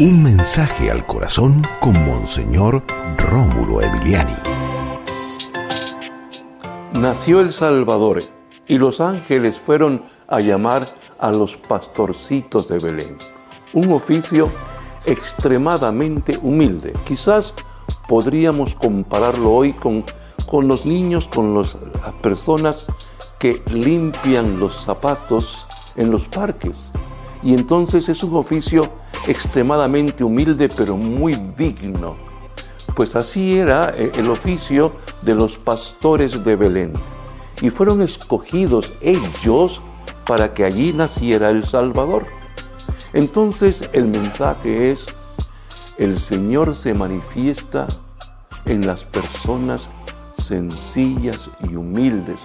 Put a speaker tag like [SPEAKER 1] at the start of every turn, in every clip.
[SPEAKER 1] Un mensaje al corazón con Monseñor Rómulo Emiliani.
[SPEAKER 2] Nació el Salvador y los ángeles fueron a llamar a los pastorcitos de Belén. Un oficio extremadamente humilde. Quizás podríamos compararlo hoy con, con los niños, con las personas que limpian los zapatos en los parques. Y entonces es un oficio extremadamente humilde, pero muy digno. Pues así era eh, el oficio de los pastores de Belén. Y fueron escogidos ellos para que allí naciera el Salvador. Entonces el mensaje es, el Señor se manifiesta en las personas sencillas y humildes,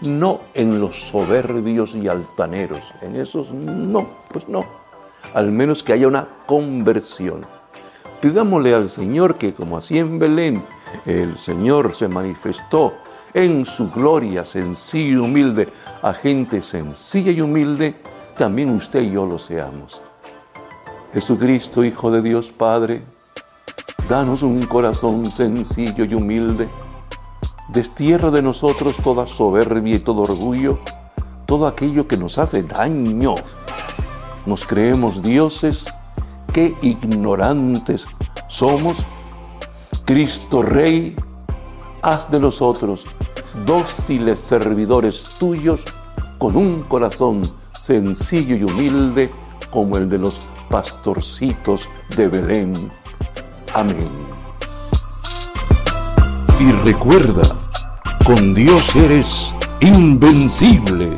[SPEAKER 2] no en los soberbios y altaneros. En esos no, pues no. Al menos que haya una conversión. Pidámosle al Señor que como así en Belén el Señor se manifestó en su gloria sencilla y humilde a gente sencilla y humilde, también usted y yo lo seamos. Jesucristo, Hijo de Dios Padre, danos un corazón sencillo y humilde. Destierra de nosotros toda soberbia y todo orgullo, todo aquello que nos hace daño. Nos creemos dioses, qué ignorantes somos. Cristo Rey, haz de nosotros dóciles servidores tuyos con un corazón sencillo y humilde como el de los pastorcitos de Belén. Amén.
[SPEAKER 1] Y recuerda, con Dios eres invencible.